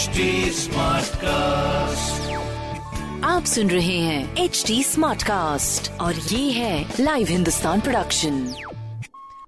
HD cast आप सुन रहे हैं एच डी स्मार्ट कास्ट और ये है लाइव हिंदुस्तान प्रोडक्शन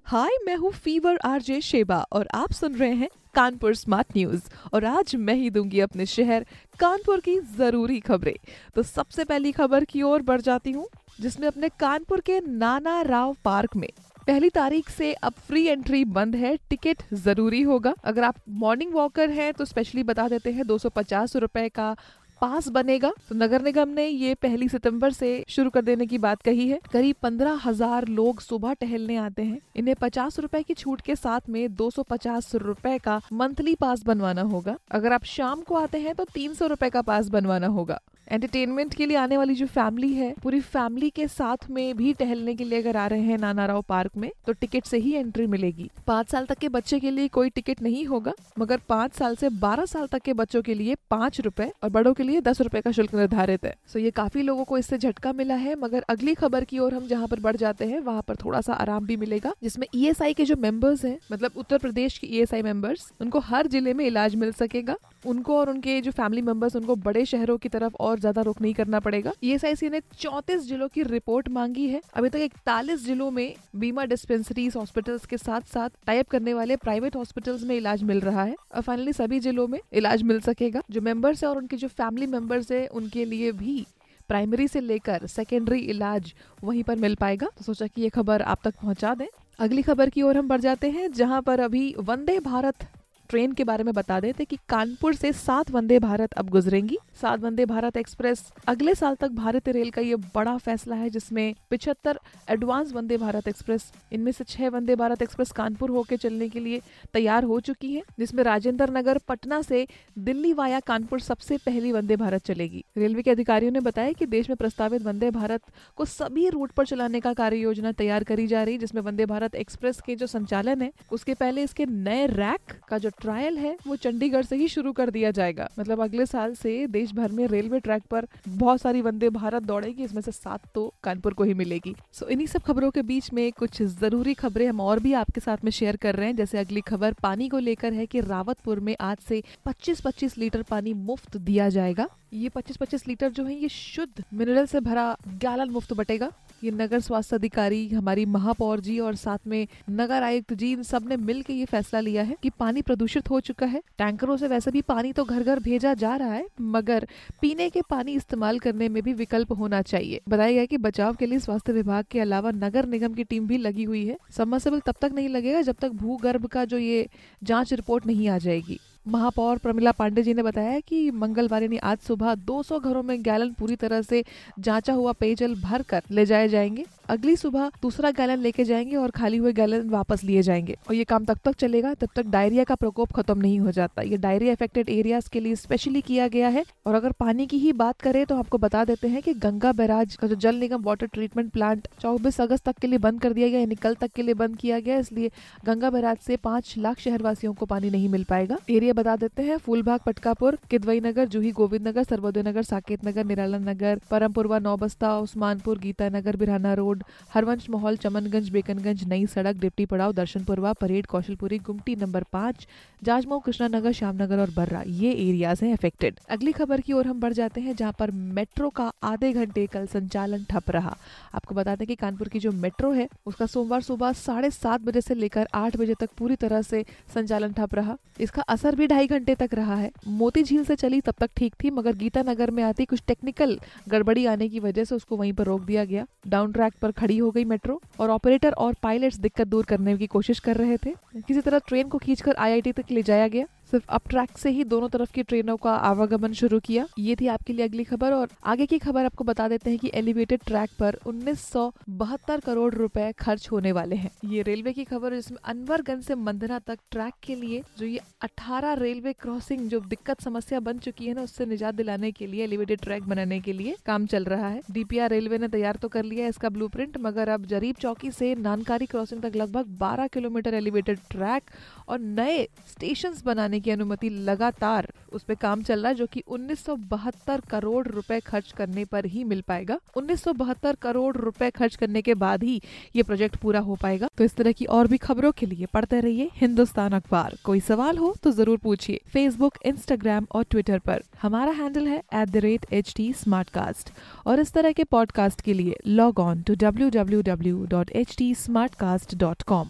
हाय मैं हूँ फीवर आरजे शेबा और आप सुन रहे हैं कानपुर स्मार्ट न्यूज़ और आज मैं ही दूँगी अपने शहर कानपुर की ज़रूरी खबरें. तो सबसे पहली खबर की ओर बढ़ जाती हूँ जिसमें अपने कानपुर के नाना राव पार्क में पहली तारीख से अब फ्री एंट्री बंद है टिकट ज़रूरी होगा। अगर आप मॉर्निंग वॉकर हैं तो स्पेशली बता देते हैं, दो सौ का पास बनेगा। तो नगर निगम ने ये पहली सितंबर से शुरू कर देने की बात कही है। करीब पंद्रह हज़ार लोग सुबह टहलने आते हैं। इन्हें पचास रुपए की छूट के साथ में दो सौ पचास रुपए का मंथली पास बनवाना होगा। अगर आप शाम को आते हैं तो तीन सौ रुपए का पास बनवाना होगा। एंटरटेनमेंट के लिए आने वाली जो फैमिली है, पूरी फैमिली के साथ में भी टहलने के लिए अगर आ रहे हैं नाना राव पार्क में तो टिकट से ही एंट्री मिलेगी। पाँच साल तक के बच्चे के लिए कोई टिकट नहीं होगा, मगर पाँच साल से बारह साल तक के बच्चों के लिए पाँच रुपए और बड़ों के लिए दस रुपए का शुल्क निर्धारित है। सो ये काफ़ी लोगों को इससे झटका मिला है, मगर अगली खबर की ओर हम जहाँ पर बढ़ जाते हैं, वहाँ पर थोड़ा सा आराम भी मिलेगा, जिसमें ई के जो मेंबर्स हैं मतलब उत्तर प्रदेश की ई मेंबर्स उनको हर ज़िले में इलाज मिल सकेगा। उनको और उनके जो फैमिली मेंबर्स उनको बड़े शहरों की तरफ़ और ज़्यादा रुख नहीं करना पड़ेगा। ईएसआईसी ने चौतीस जिलों की रिपोर्ट मांगी है। अभी तक इकतालीस जिलों में बीमा डिस्पेंसरीज हॉस्पिटल्स के साथ साथ टाइप करने वाले प्राइवेट हॉस्पिटल्स में इलाज मिल रहा है। और फाइनली सभी जिलों में इलाज मिल सकेगा। जो मेंबर्स है और उनके जो फैमिली मेंबर्स है, उनके लिए भी प्राइमरी से लेकर सेकेंडरी इलाज वहीं पर मिल पाएगा। तो सोचा कि ये खबर आप तक पहुँचा दें। अगली खबर की ओर हम बढ़ जाते हैं, जहाँ पर अभी वंदे भारत ट्रेन के बारे में बता देते कि कानपुर से सात वंदे भारत अब गुजरेंगी। सात वंदे भारत एक्सप्रेस। अगले साल तक भारतीय रेल का ये बड़ा फैसला है, जिसमें पिछहत्तर एडवांस वंदे भारत एक्सप्रेस, इनमें से छह वंदे भारत एक्सप्रेस कानपुर होकर चलने के लिए तैयार हो चुकी है, जिसमें राजेंद्र नगर, पटना से दिल्ली वाया कानपुर सबसे पहली वंदे भारत चलेगी। रेलवे के अधिकारियों ने बताया कि देश में प्रस्तावित वंदे भारत को सभी रूट पर चलाने का कार्य योजना तैयार करी जा रही, जिसमें वंदे भारत एक्सप्रेस के जो संचालन है, उसके पहले इसके नए रैक का जो ट्रायल है, वो चंडीगढ़ से ही शुरू कर दिया जाएगा। मतलब अगले साल से देश भर में रेलवे ट्रैक पर बहुत सारी वंदे भारत दौड़ेगी, इसमें से सात तो कानपुर को ही मिलेगी। सो इन्हीं सब खबरों के बीच में कुछ ज़रूरी खबरें हम और भी आपके साथ में शेयर कर रहे हैं। जैसे अगली खबर, पानी को लेकर है कि रावतपुर में आज से 25-25 लीटर पानी मुफ़्त दिया जाएगा। ये 25-25 लीटर जो है, ये शुद्ध मिनरल से भरा गैलन मुफ़्त बटेगा। ये नगर स्वास्थ्य अधिकारी, हमारी महापौर जी और साथ में नगर आयुक्त जी, इन सबने मिल के ये फैसला लिया है कि पानी प्रदूषित हो चुका है। टैंकरों से वैसे भी पानी तो घर घर भेजा जा रहा है, मगर पीने के पानी इस्तेमाल करने में भी विकल्प होना चाहिए। बताया गया कि बचाव के लिए स्वास्थ्य विभाग के अलावा नगर निगम की टीम भी लगी हुई है। सबमर्सिबल तब तक नहीं लगेगा जब तक भूगर्भ का जो ये जाँच रिपोर्ट नहीं आ जाएगी। महापौर प्रमिला पांडे जी ने बताया कि मंगलवार यानी आज सुबह 200 घरों में गैलन पूरी तरह से जांचा हुआ पेयजल भर कर ले जाए जाएँगे। अगली सुबह दूसरा गैलन लेके जाएँगे और खाली हुए गैलन वापस लिए जाएँगे। और ये काम तब तक चलेगा तब तक डायरिया का प्रकोप खत्म नहीं हो जाता। ये डायरिया अफेक्टेड एरियाज़ के लिए स्पेशली किया गया है। और अगर पानी की ही बात करें तो आपको बता देते हैं कि गंगा बैराज का जो जल निगम वाटर ट्रीटमेंट प्लांट चौबीस अगस्त तक के लिए बंद कर दिया गया यानी कल तक के लिए बंद किया गया इसलिए गंगा बैराज से पाँच लाख शहरवासियों को पानी नहीं मिल पाएगा। एरिया बता देते हैं। फूलबाग, पटकापुर किदवई नगर जूही गोविंद नगर सर्वोदय नगर साकेत नगर निराला नगर परमपुरवा, नौबस्ता, उस्मानपुर गीता नगर बिरहाना रोड हरवंश माहौल, चमनगंज, बेकनगंज, नई सड़क, डिप्टी पड़ाव, दर्शनपुरवा, परेड, कौशलपुरी, गुमटी नंबर पाँच, जाजमऊ, कृष्णानगर, श्यामनगर और बर्रा। ये एरियाज़ हैं अफेक्टेड अगली खबर की ओर हम बढ़ जाते हैं, जहाँ पर मेट्रो का आधे घंटे कल संचालन ठप रहा। आपको बता दें कि कानपुर की जो मेट्रो है, उसका सोमवार सुबह साढ़े सात बजे से लेकर आठ बजे तक पूरी तरह से संचालन ठप रहा। इसका असर भी ढाई घंटे तक रहा है। मोती झील से चली तब तक ठीक थी, मगर गीता नगर में आती कुछ टेक्निकल गड़बड़ी आने की वजह से उसको वहीं पर रोक दिया गया। डाउन ट्रैक पर खड़ी हो गई मेट्रो और ऑपरेटर और पायलट्स दिक्कत दूर करने की कोशिश कर रहे थे। किसी तरह ट्रेन को खींचकर आईआईटी तक ले जाया गया। सिर्फ़ अप ट्रैक से ही दोनों तरफ़ की ट्रेनों का आवागमन शुरू किया। ये थी आपके लिए अगली खबर और आगे की खबर आपको बता देते हैं कि एलिवेटेड ट्रैक पर उन्नीस सौ बहत्तर करोड़ रुपए खर्च होने वाले हैं। ये रेलवे की खबर जिसमें अनवरगंज से मंदना तक ट्रैक के लिए जो ये 18 रेलवे क्रॉसिंग जो दिक्कत समस्या बन चुकी है ना, उससे निजात दिलाने के लिए एलिवेटेड ट्रैक बनाने के लिए काम चल रहा है। डीपीआर रेलवे ने तैयार तो कर लिया है इसका ब्लू मगर अब जरीब चौकी से नानकारी क्रॉसिंग तक लगभग बारह किलोमीटर एलिवेटेड ट्रैक और नए स्टेशन बनाने की अनुमति लगातार उस पर काम चल रहा है, जो कि 1972 करोड़ रुपए खर्च करने पर ही मिल पाएगा। 1972 करोड़ रुपए खर्च करने के बाद ही ये प्रोजेक्ट पूरा हो पाएगा। तो इस तरह की और भी खबरों के लिए पढ़ते रहिए हिंदुस्तान अखबार। कोई सवाल हो तो ज़रूर पूछिए फेसबुक इंस्टाग्राम और ट्विटर पर। हमारा हैंडल है एट और इस तरह के पॉडकास्ट के लिए log on to W W W dot H T Smartcast dot com